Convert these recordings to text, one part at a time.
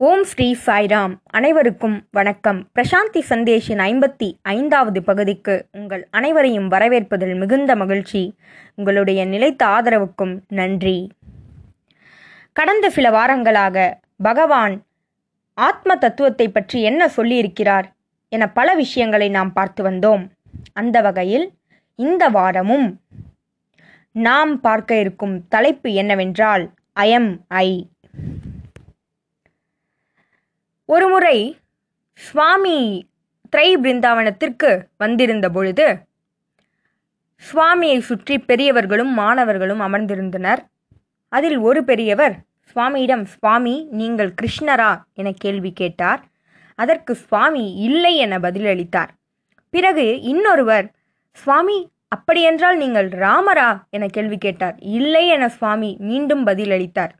ஓம் ஸ்ரீ சாய்ராம். அனைவருக்கும் வணக்கம். பிரசாந்தி சந்தேஷின் ஐம்பத்தி ஐந்தாவது பகுதிக்கு உங்கள் அனைவரையும் வரவேற்பதில் மிகுந்த மகிழ்ச்சி. உங்களுடைய நிலைத்த ஆதரவுக்கும் நன்றி. கடந்த சில வாரங்களாக பகவான் ஆத்ம தத்துவத்தை பற்றி என்ன சொல்லியிருக்கிறார் என பல விஷயங்களை நாம் பார்த்து வந்தோம். அந்த வகையில் இந்த வாரமும் நாம் பார்க்க இருக்கும் தலைப்பு என்னவென்றால் ஐஎம் ஐ ஒருமுறை சுவாமி திரை பிருந்தாவனத்திற்கு வந்திருந்த பொழுது சுவாமியை சுற்றி பெரியவர்களும் மாணவர்களும் அமர்ந்திருந்தனர். அதில் ஒரு பெரியவர் சுவாமியிடம் சுவாமி நீங்கள் கிருஷ்ணரா? என கேள்வி கேட்டார். அதற்கு சுவாமி இல்லை என பதிலளித்தார். பிறகு இன்னொருவர் சுவாமி அப்படியென்றால் நீங்கள் ராமரா? என கேள்வி கேட்டார். இல்லை என சுவாமி மீண்டும் பதிலளித்தார்.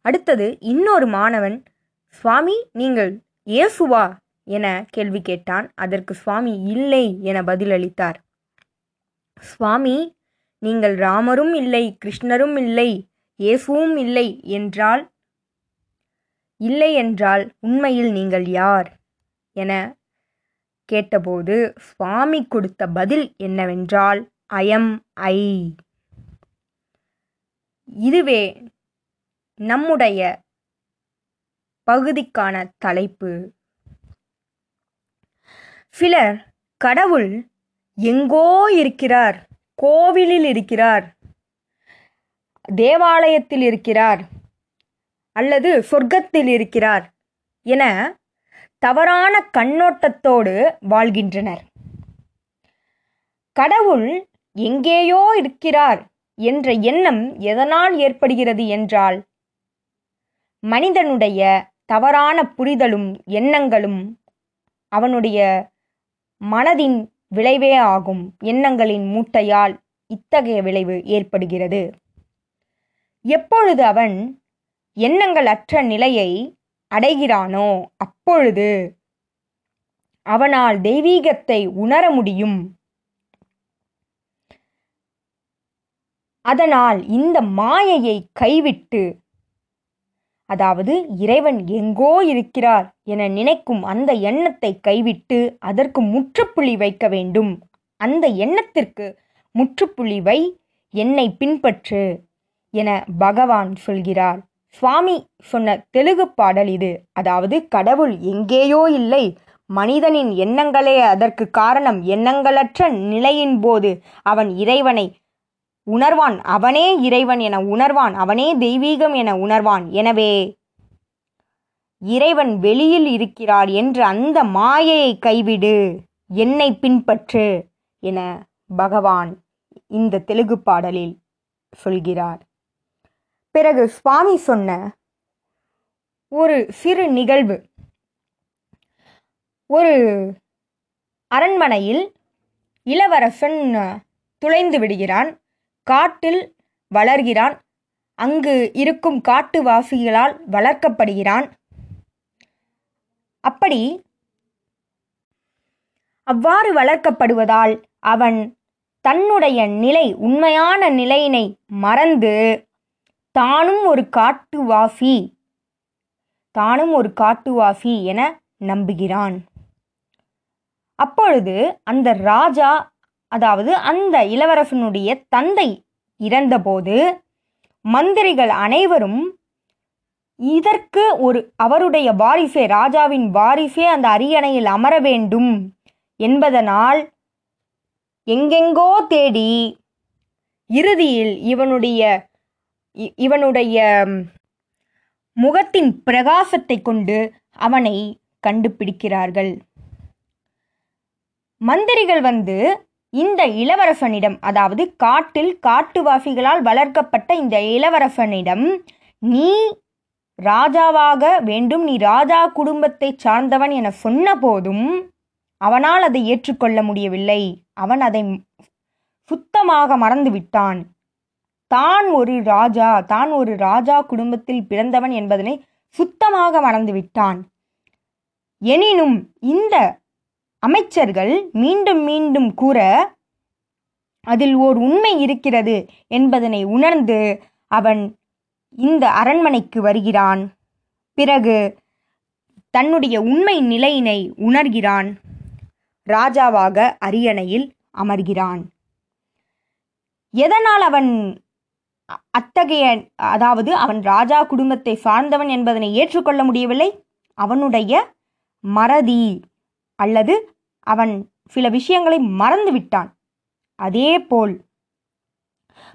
அடுத்தது இன்னொரு மாணவன் சுவாமி நீங்கள் இயேசுவா? என கேள்வி கேட்டான். அதற்கு சுவாமி இல்லை என பதிலளித்தார். சுவாமி நீங்கள் ராமரும் இல்லை கிருஷ்ணரும் இல்லை இயேசுவும் இல்லை என்றால் இல்லை என்றால் உண்மையில் நீங்கள் யார்? என கேட்டபோது சுவாமி கொடுத்த பதில் என்னவென்றால் ஐஎம் ஐ இதுவே நம்முடைய பகுதிக்கான தலைப்பு. சிலர் கடவுள் எங்கோ இருக்கிறார் கோவிலில் இருக்கிறார் தேவாலயத்தில் இருக்கிறார் அல்லது சொர்க்கத்தில் இருக்கிறார் என தவறான கண்ணோட்டத்தோடு வாழ்கின்றனர். கடவுள் எங்கேயோ இருக்கிறார் என்ற எண்ணம் எதனால் ஏற்படுகிறது என்றால் மனிதனுடைய தவறான புரிதலும் எண்ணங்களும் அவனுடைய மனதின் விளைவே ஆகும். எண்ணங்களின் மூட்டையால் இத்தகைய விளைவு ஏற்படுகிறது. எப்பொழுது அவன் எண்ணங்கள் அற்ற நிலையை அடைகிறானோ அப்பொழுது அவனால் தெய்வீகத்தை உணர முடியும். அதனால் இந்த மாயையை கைவிட்டு அதாவது இறைவன் எங்கோ இருக்கிறார் என நினைக்கும் அந்த எண்ணத்தை கைவிட்டு அதற்கு முற்றுப்புள்ளி வைக்க வேண்டும். அந்த எண்ணத்திற்கு முற்றுப்புள்ளி வை என்னை பின்பற்று என பகவான் சொல்கிறார். சுவாமி சொன்ன தெலுங்கு பாடல் இது. அதாவது கடவுள் எங்கேயோ இல்லை மனிதனின் எண்ணங்களே அதற்கு காரணம். எண்ணங்களற்ற நிலையின் போது அவன் இறைவனை உணர்வான். அவனே இறைவன் என உணர்வான். அவனே தெய்வீகம் என உணர்வான். எனவே இறைவன் வெளியில் இருக்கிறார் என்று அந்த மாயையை கைவிடு. என்னை பின்பற்று என பகவான் இந்த தெலுங்கு பாடலில் சொல்கிறார். பிறகு சுவாமி சொன்ன ஒரு சிறு நிகழ்வு. ஒரு அரண்மனையில் இளவரசன் துளைந்து விடுகிறான். காட்டில் வளர்கிறான். அங்கு இருக்கும் காட்டுவாசிகளால் வளர்க்கப்படுகிறான். அப்படி அவ்வாறு வளர்க்கப்படுவதால் அவன் தன்னுடைய நிலை உண்மையான நிலையினை மறந்து தானும் ஒரு காட்டுவாசி தானும் ஒரு காட்டுவாசி என நம்புகிறான். அப்பொழுது அந்த ராஜா அதாவது அந்த இளவரசனுடைய தந்தை இறந்தபோது மந்திரிகள் அனைவரும் இதற்கு ஒரு அவருடைய வாரிசே ராஜாவின் வாரிசே அந்த அரியணையில் அமர வேண்டும் என்பதனால் எங்கெங்கோ தேடி இறுதியில் இவனுடைய இவனுடைய முகத்தின் பிரகாசத்தை கொண்டு அவனை கண்டுபிடிக்கிறார்கள். மந்திரிகள் வந்து இந்த இளவரசனிடம் அதாவது காட்டில் காட்டுவாசிகளால் வளர்க்கப்பட்ட இந்த இளவரசனிடம் நீ ராஜாவாக வேண்டும் நீ ராஜா குடும்பத்தை சார்ந்தவன் என சொன்ன போதும் அவனால் அதை ஏற்றுக்கொள்ள முடியவில்லை. அவன் அதை சுத்தமாக மறந்துவிட்டான். தான் ஒரு ராஜா தான் ஒரு ராஜா குடும்பத்தில் பிறந்தவன் என்பதனை சுத்தமாக மறந்துவிட்டான். எனினும் இந்த அமைச்சர்கள் மீண்டும் மீண்டும் கூற அதில் ஓர் உண்மை இருக்கிறது என்பதனை உணர்ந்து அவன் இந்த அரண்மனைக்கு வருகிறான். பிறகு தன்னுடைய உண்மை நிலையினை உணர்கிறான். ராஜாவாக அரியணையில் அமர்கிறான். எதனால் அவன் அத்தகைய அதாவது அவன் ராஜா குடும்பத்தை சார்ந்தவன் என்பதனை ஏற்றுக்கொள்ள முடியவில்லை? அவனுடைய மறதி அல்லது அவன் சில விஷயங்களை மறந்து விட்டான் அதேபோல்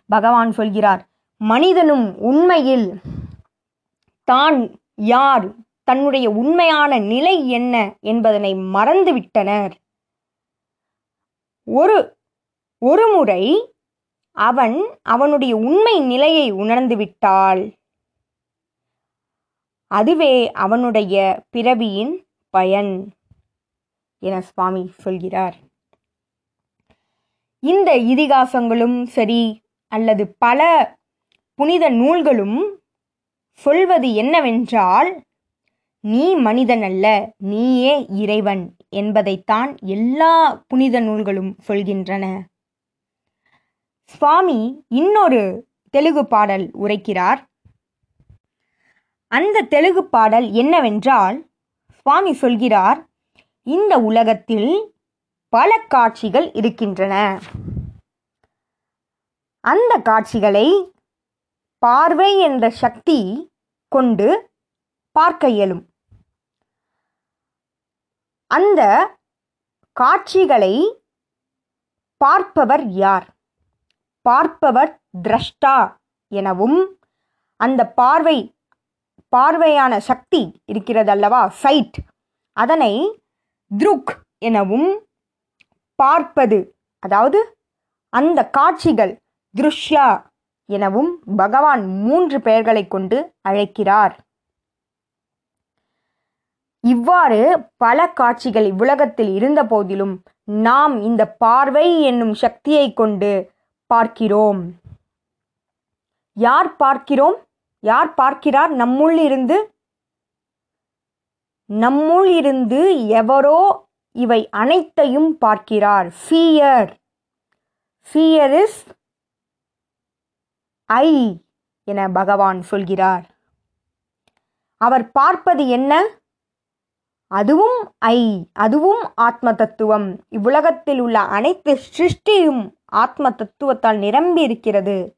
பகவான் சொல்கிறார் மனிதனும் உண்மையில் தான் யார்? தன்னுடைய உண்மையான நிலை என்ன என்பதனை மறந்துவிட்டனர். ஒரு ஒரு முறை அவன் அவனுடைய உண்மை நிலையை உணர்ந்து விட்டால் அதுவே அவனுடைய பிறவியின் பயன். என சுவாமி சொல்கிறார். இந்த இதிகாசங்களும் சரி அல்லது பல புனித நூல்களும் சொல்வது என்னவென்றால் நீ மனிதன் அல்ல நீயே இறைவன் என்பதைத்தான் எல்லா புனித நூல்களும் சொல்கின்றன. சுவாமி இன்னொரு தெலுங்கு பாடல் உரைக்கிறார். அந்த தெலுங்கு பாடல் என்னவென்றால் சுவாமி சொல்கிறார் இந்த உலகத்தில் பல காட்சிகள் இருக்கின்றன. அந்த காட்சிகளை பார்வை என்ற சக்தி கொண்டு பார்க்க இயலும். அந்த காட்சிகளை பார்ப்பவர் யார்? பார்ப்பவர் திரஷ்டா எனவும் அந்த பார்வை பார்வையான சக்தி இருக்கிறதல்லவா? சைட். அதனை துருக் எனவும் பார்ப்பது. அதாவது அந்த காட்சிகள் திருஷ்யா எனவும் பகவான் மூன்று பெயர்களை கொண்டு அழைக்கிறார். இவ்வாறு பல காட்சிகள் இவ்வுலகத்தில் இருந்த போதிலும் நாம் இந்த பார்வை என்னும் சக்தியை கொண்டு பார்க்கிறோம். யார் பார்க்கிறோம்? யார் பார்க்கிறார்? நம்முள் இருந்து நம்முள் இருந்து எவரோ இவை அனைத்தையும் பார்க்கிறார். ஃபியர் ஃபியர் இஸ் ஐ என பகவான் சொல்கிறார். அவர் பார்ப்பது என்ன? அதுவும் ஐ அதுவும் ஆத்ம தத்துவம் இவ்வுலகத்தில் உள்ள அனைத்து சிருஷ்டியும் ஆத்ம தத்துவத்தால் நிரம்பி இருக்கிறது.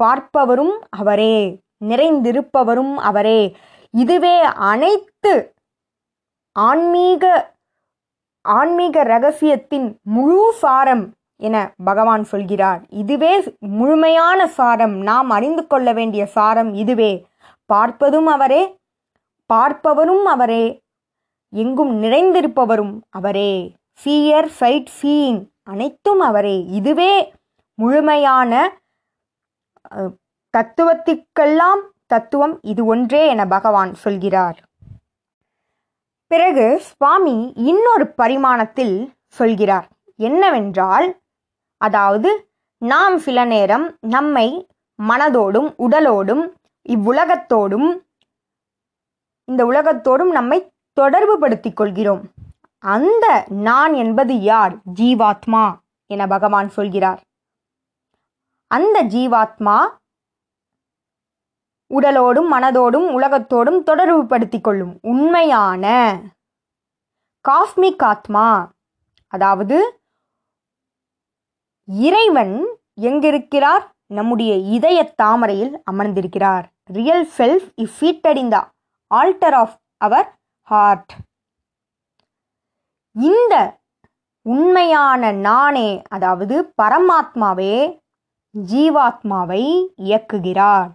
பார்ப்பவரும் அவரே நிறைந்திருப்பவரும் அவரே. இதுவே அனைத்து ஆன்மீக ஆன்மீக ரகசியத்தின் முழு சாரம் என பகவான் சொல்கிறார். இதுவே முழுமையான சாரம். நாம் அறிந்து கொள்ள வேண்டிய சாரம் இதுவே. பார்ப்பதும் அவரே பார்ப்பவரும் அவரே எங்கும் நிறைந்திருப்பவரும் அவரே. சீயர் சைட் சீயிங் அனைத்தும் அவரே. இதுவே முழுமையான தத்துவத்துக்கெல்லாம் தத்துவத்திற்கெல்லாம் தத்துவம் இது ஒன்றே என பகவான் சொல்கிறார். பிறகு சுவாமி இன்னொரு பரிமாணத்தில் சொல்கிறார். என்னவென்றால் அதாவது நாம் சில நேரம் நம்மை மனதோடும் உடலோடும் இவ்வுலகத்தோடும் இந்த உலகத்தோடும் நம்மை தொடர்பு படுத்திக் கொள்கிறோம். அந்த நான் என்பது யார்? ஜீவாத்மா என பகவான் சொல்கிறார். அந்த ஜீவாத்மா உடலோடும் மனதோடும் உலகத்தோடும் தொடர்புபடுத்திக் கொள்ளும் உண்மையான காஸ்மிக் ஆத்மா. அதாவது இறைவன் எங்கிருக்கிறார்? நம்முடைய இதய தாமரையில் அமர்ந்திருக்கிறார். Real self is seated in the altar of our heart இந்த உண்மையான நானே அதாவது பரமாத்மாவே ஜீவாத்மாவை இயக்குகிறார்.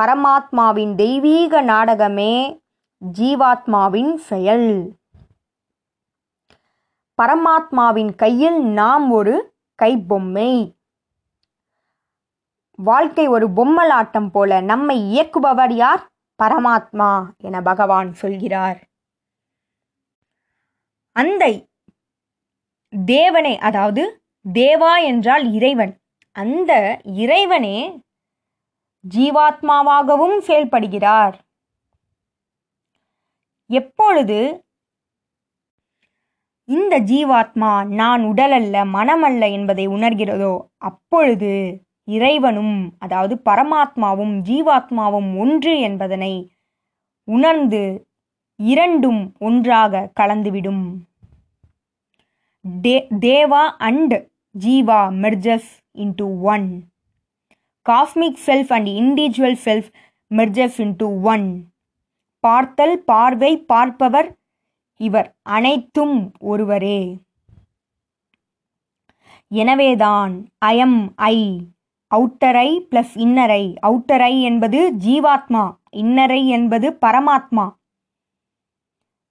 பரமாத்மாவின் தெய்வீக நாடகமே ஜீவாத்மாவின் செயல். பரமாத்மாவின் கையில் நாம் ஒரு கைப்பொம்மை. வாழ்க்கை ஒரு பொம்மலாட்டம் போல நம்மை இயக்குபவர் யார்? பரமாத்மா என பகவான் சொல்கிறார். அந்த தேவனை அதாவது தேவா என்றால் இறைவன். அந்த இறைவனே ஜீவாத்மாவாகவும் செயல்படுகிறார். எப்பொழுது இந்த ஜீவாத்மா நான் உடலல்ல மனமல்ல என்பதை உணர்கிறதோ அப்பொழுது இறைவனும் அதாவது பரமாத்மாவும் ஜீவாத்மாவும் ஒன்று என்பதனை உணர்ந்து இரண்டும் ஒன்றாக கலந்துவிடும். தே deva and jiva merges into one. Cosmic self and individual self merges into one பார்த்தல் பார்வை பார்ப்பவர் இவர் அனைத்தும் ஒருவரே. எனவேதான் ஐஎம் ஐ அவுட்டரை பிளஸ் இன்னரை அவுட்டரை என்பது ஜீவாத்மா இன்னரை என்பது பரமாத்மா.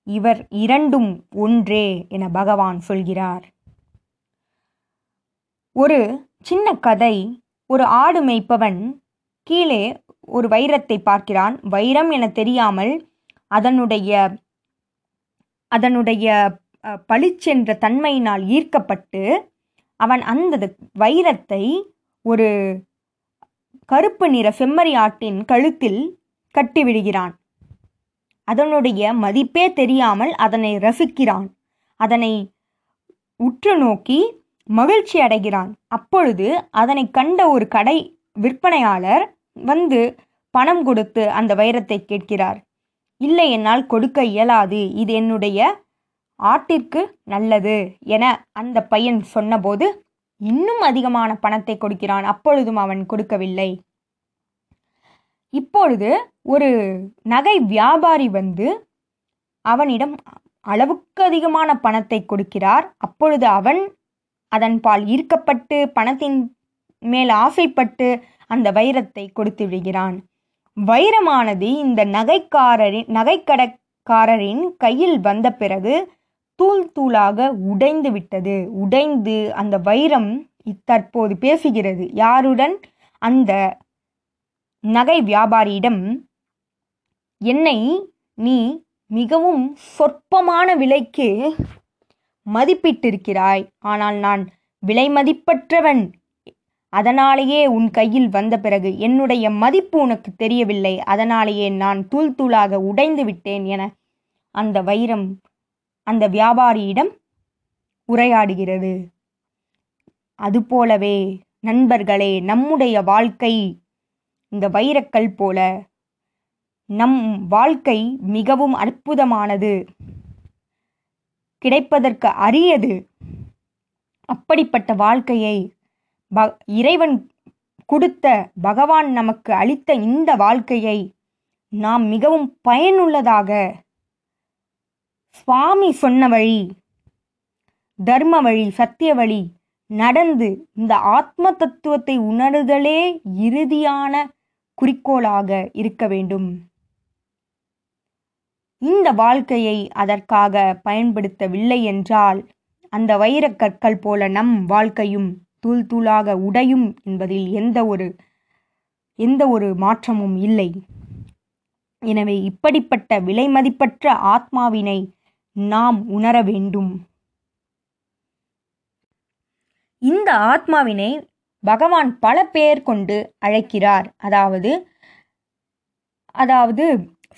இவர் இரண்டும் ஒன்றே என பகவான் சொல்கிறார். ஒரு சின்ன கதை ஒரு ஆடு மேய்ப்பவன் கீழே ஒரு வைரத்தை பார்க்கிறான். வைரம் என தெரியாமல் அதனுடைய அதனுடைய பளிச்சென்ற தன்மையினால் ஈர்க்கப்பட்டு அவன் அந்த வைரத்தை ஒரு கருப்பு நிற செம்மறி ஆட்டின் கழுத்தில் கட்டிவிடுகிறான். அதனுடைய மதிப்பே தெரியாமல் அதனை ரசிக்கிறான். அதனை உற்று நோக்கி மகிழ்ச்சி அடைகிறான். அப்பொழுது அதனை கண்ட ஒரு கடை விற்பனையாளர் வந்து பணம் கொடுத்து அந்த வைரத்தை கேட்கிறார். இல்லை என்னால் கொடுக்க இயலாது. இது என்னுடைய ஆட்டிற்கு நல்லது என அந்த பையன் சொன்னபோது இன்னும் அதிகமான பணத்தை கொடுக்கிறான். அப்பொழுதும் அவன் கொடுக்கவில்லை. இப்பொழுது ஒரு நகை வியாபாரி வந்து அவனிடம் அளவுக்கு அதிகமான பணத்தை கொடுக்கிறார். அப்பொழுது அவன் அதன்பால் ஈர்க்கப்பட்டு பணத்தின் மேல் ஆசைப்பட்டு அந்த வைரத்தை கொடுத்து விடுகிறான். வைரமானது இந்த நகைக்காரரின் நகைக்கடைக்காரரின் கையில் வந்த பிறகு தூள் தூளாக உடைந்து விட்டது. உடைந்து அந்த வைரம் தற்போது பேசுகிறது. யாருடன்? அந்த நகை வியாபாரியிடம் என்னை நீ மிகவும் சொற்பமான விலைக்கு மதிப்பிட்டிருக்கிறாய். ஆனால் நான் விலை மதிப்பற்றவன் அதனாலேயே உன் கையில் வந்த பிறகு என்னுடைய மதிப்பு உனக்கு தெரியவில்லை. அதனாலேயே நான் தூள் தூளாக உடைந்து விட்டேன் என அந்த வைரம் அந்த வியாபாரியிடம் உரையாடுகிறது. அதுபோலவே நண்பர்களே நம்முடைய வாழ்க்கை இந்த வைரக்கல் போல. நம் வாழ்க்கை மிகவும் அற்புதமானது. கிடைப்பதற்கு அரியது. அப்படிப்பட்ட வாழ்க்கையை ப இறைவன் கொடுத்த பகவான் நமக்கு அளித்த இந்த வாழ்க்கையை நாம் மிகவும் பயனுள்ளதாக சுவாமி சொன்ன வழி தர்ம வழி சத்திய வழி நடந்து இந்த ஆத்ம தத்துவத்தை உணருதலே இறுதியான குறிக்கோளாக இருக்க வேண்டும். இந்த வாழ்க்கையை அதற்காக பயன்படுத்தவில்லை என்றால் அந்த வைரக்கற்கள் போல நம் வாழ்க்கையும் தூள் தூளாக உடையும் என்பதில் எந்த ஒரு எந்த ஒரு மாற்றமும் இல்லை. எனவே இப்படிப்பட்ட விலைமதிப்பற்ற ஆத்மாவினை நாம் உணர வேண்டும். இந்த ஆத்மாவினை பகவான் பல பெயர் கொண்டு அழைக்கிறார். அதாவது அதாவது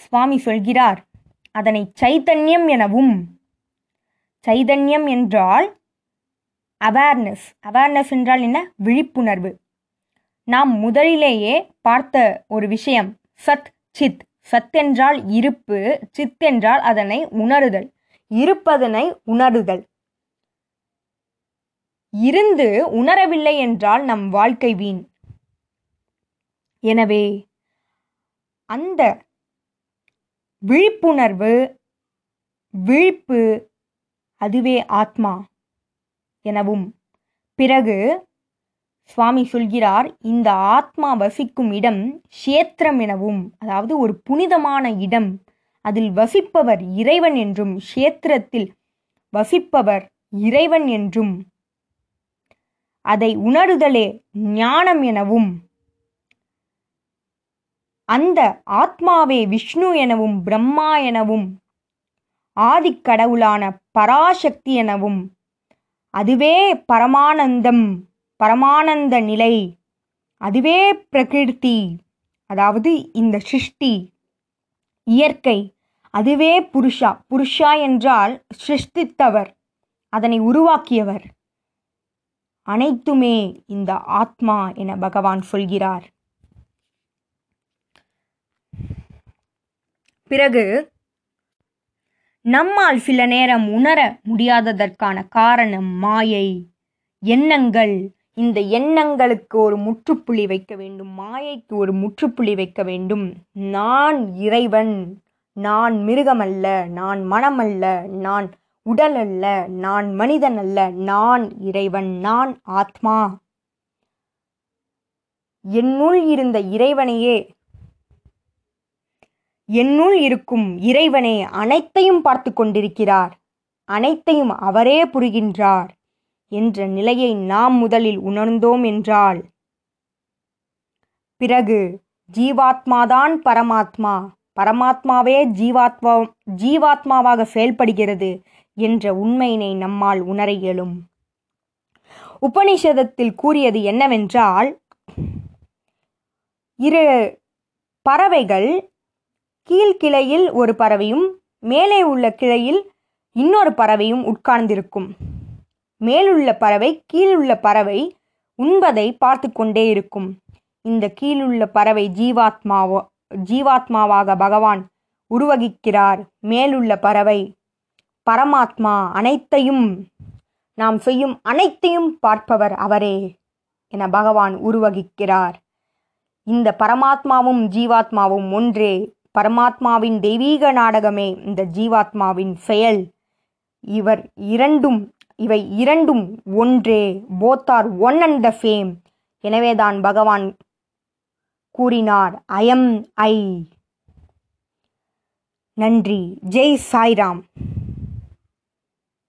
சுவாமி சொல்கிறார் அதனை சைதன்யம் எனவும். சைதன்யம் என்றால் அவேர்னஸ் அவேர்னஸ் என்றால் என்ன? விழிப்புணர்வு. நாம் முதலிலேயே பார்த்த ஒரு விஷயம் சத் சித். சத் என்றால் இருப்பு சித் என்றால் அதனை உணருதல். இருப்பதனை உணருதல். இருந்து உணரவில்லை என்றால் நம் வாழ்க்கை வீண். எனவே அந்த விழிப்புணர்வு விழிப்பு அதுவே ஆத்மா எனவும். பிறகு சுவாமி சொல்கிறார் இந்த ஆத்மா வசிக்கும் இடம் க்ஷேத்திரம் எனவும். அதாவது ஒரு புனிதமான இடம். அதில் வசிப்பவர் இறைவன் என்றும் க்ஷேத்திரத்தில் வசிப்பவர் இறைவன் என்றும். அதை உணருதலே ஞானம் எனவும். அந்த ஆத்மாவே விஷ்ணு எனவும் பிரம்மா எனவும் ஆதிக்கடவுளான பராசக்தி எனவும் அதுவே பரமானந்தம் பரமானந்த நிலை அதுவே பிரகிருதி அதாவது இந்த சிருஷ்டி இயற்கை அதுவே புருஷா புருஷா என்றால் சிருஷ்டித்தவர் அதனை உருவாக்கியவர். அனைத்துமே இந்த ஆத்மா என பகவான் சொல்கிறார். பிறகு நம்மால் சில நேரம் உணர முடியாததற்கான காரணம் மாயை. எண்ணங்கள் இந்த எண்ணங்களுக்கு ஒரு முற்றுப்புள்ளி வைக்க வேண்டும் மாயைக்கு ஒரு முற்றுப்புள்ளி வைக்க வேண்டும். நான் இறைவன் நான் மிருகமல்ல நான் மனமல்ல நான் உடல் அல்ல நான் மனிதன் அல்ல நான் இறைவன் நான் ஆத்மா. என்னுள் இருந்த இறைவனையே என்னுள் இருக்கும் இறைவனே அனைத்தையும் பார்த்து கொண்டிருக்கிறார். அனைத்தையும் அவரே புரிகின்றார் என்ற நிலையை நாம் முதலில் உணர்ந்தோம் என்றால் பிறகு ஜீவாத்மாதான் பரமாத்மா பரமாத்மாவே ஜீவாத்மா ஜீவாத்மாவாக செயல்படுகிறது என்ற உண்மையினை நம்மால் உணர இயலும். உபனிஷதத்தில் கூறியது என்னவென்றால் இரு பறவைகள் கீழ்கிளையில் ஒரு பறவையும் மேலே உள்ள கிளையில் இன்னொரு பறவையும் உட்கார்ந்திருக்கும். மேலுள்ள பறவை கீழுள்ள பறவை உண்பதை பார்த்து கொண்டே இருக்கும். இந்த கீழுள்ள பறவை ஜீவாத்மாவோ ஜீவாத்மாவாக பகவான் உருவகிக்கிறார். மேலுள்ள பறவை பரமாத்மா அனைத்தையும் நாம் செய்யும் அனைத்தையும் பார்ப்பவர் அவரே என பகவான் உருவகிக்கிறார். இந்த பரமாத்மாவும் ஜீவாத்மாவும் ஒன்றே. பரமாத்மாவின் தெய்வீக நாடகமே இந்த ஜீவாத்மாவின் செயல். இவர் இரண்டும் இவை இரண்டும் ஒன்றே. Both are one and the same எனவேதான் பகவான் கூறினார் ஐஎம் ஐ நன்றி. ஜெய் சாய்ராம்.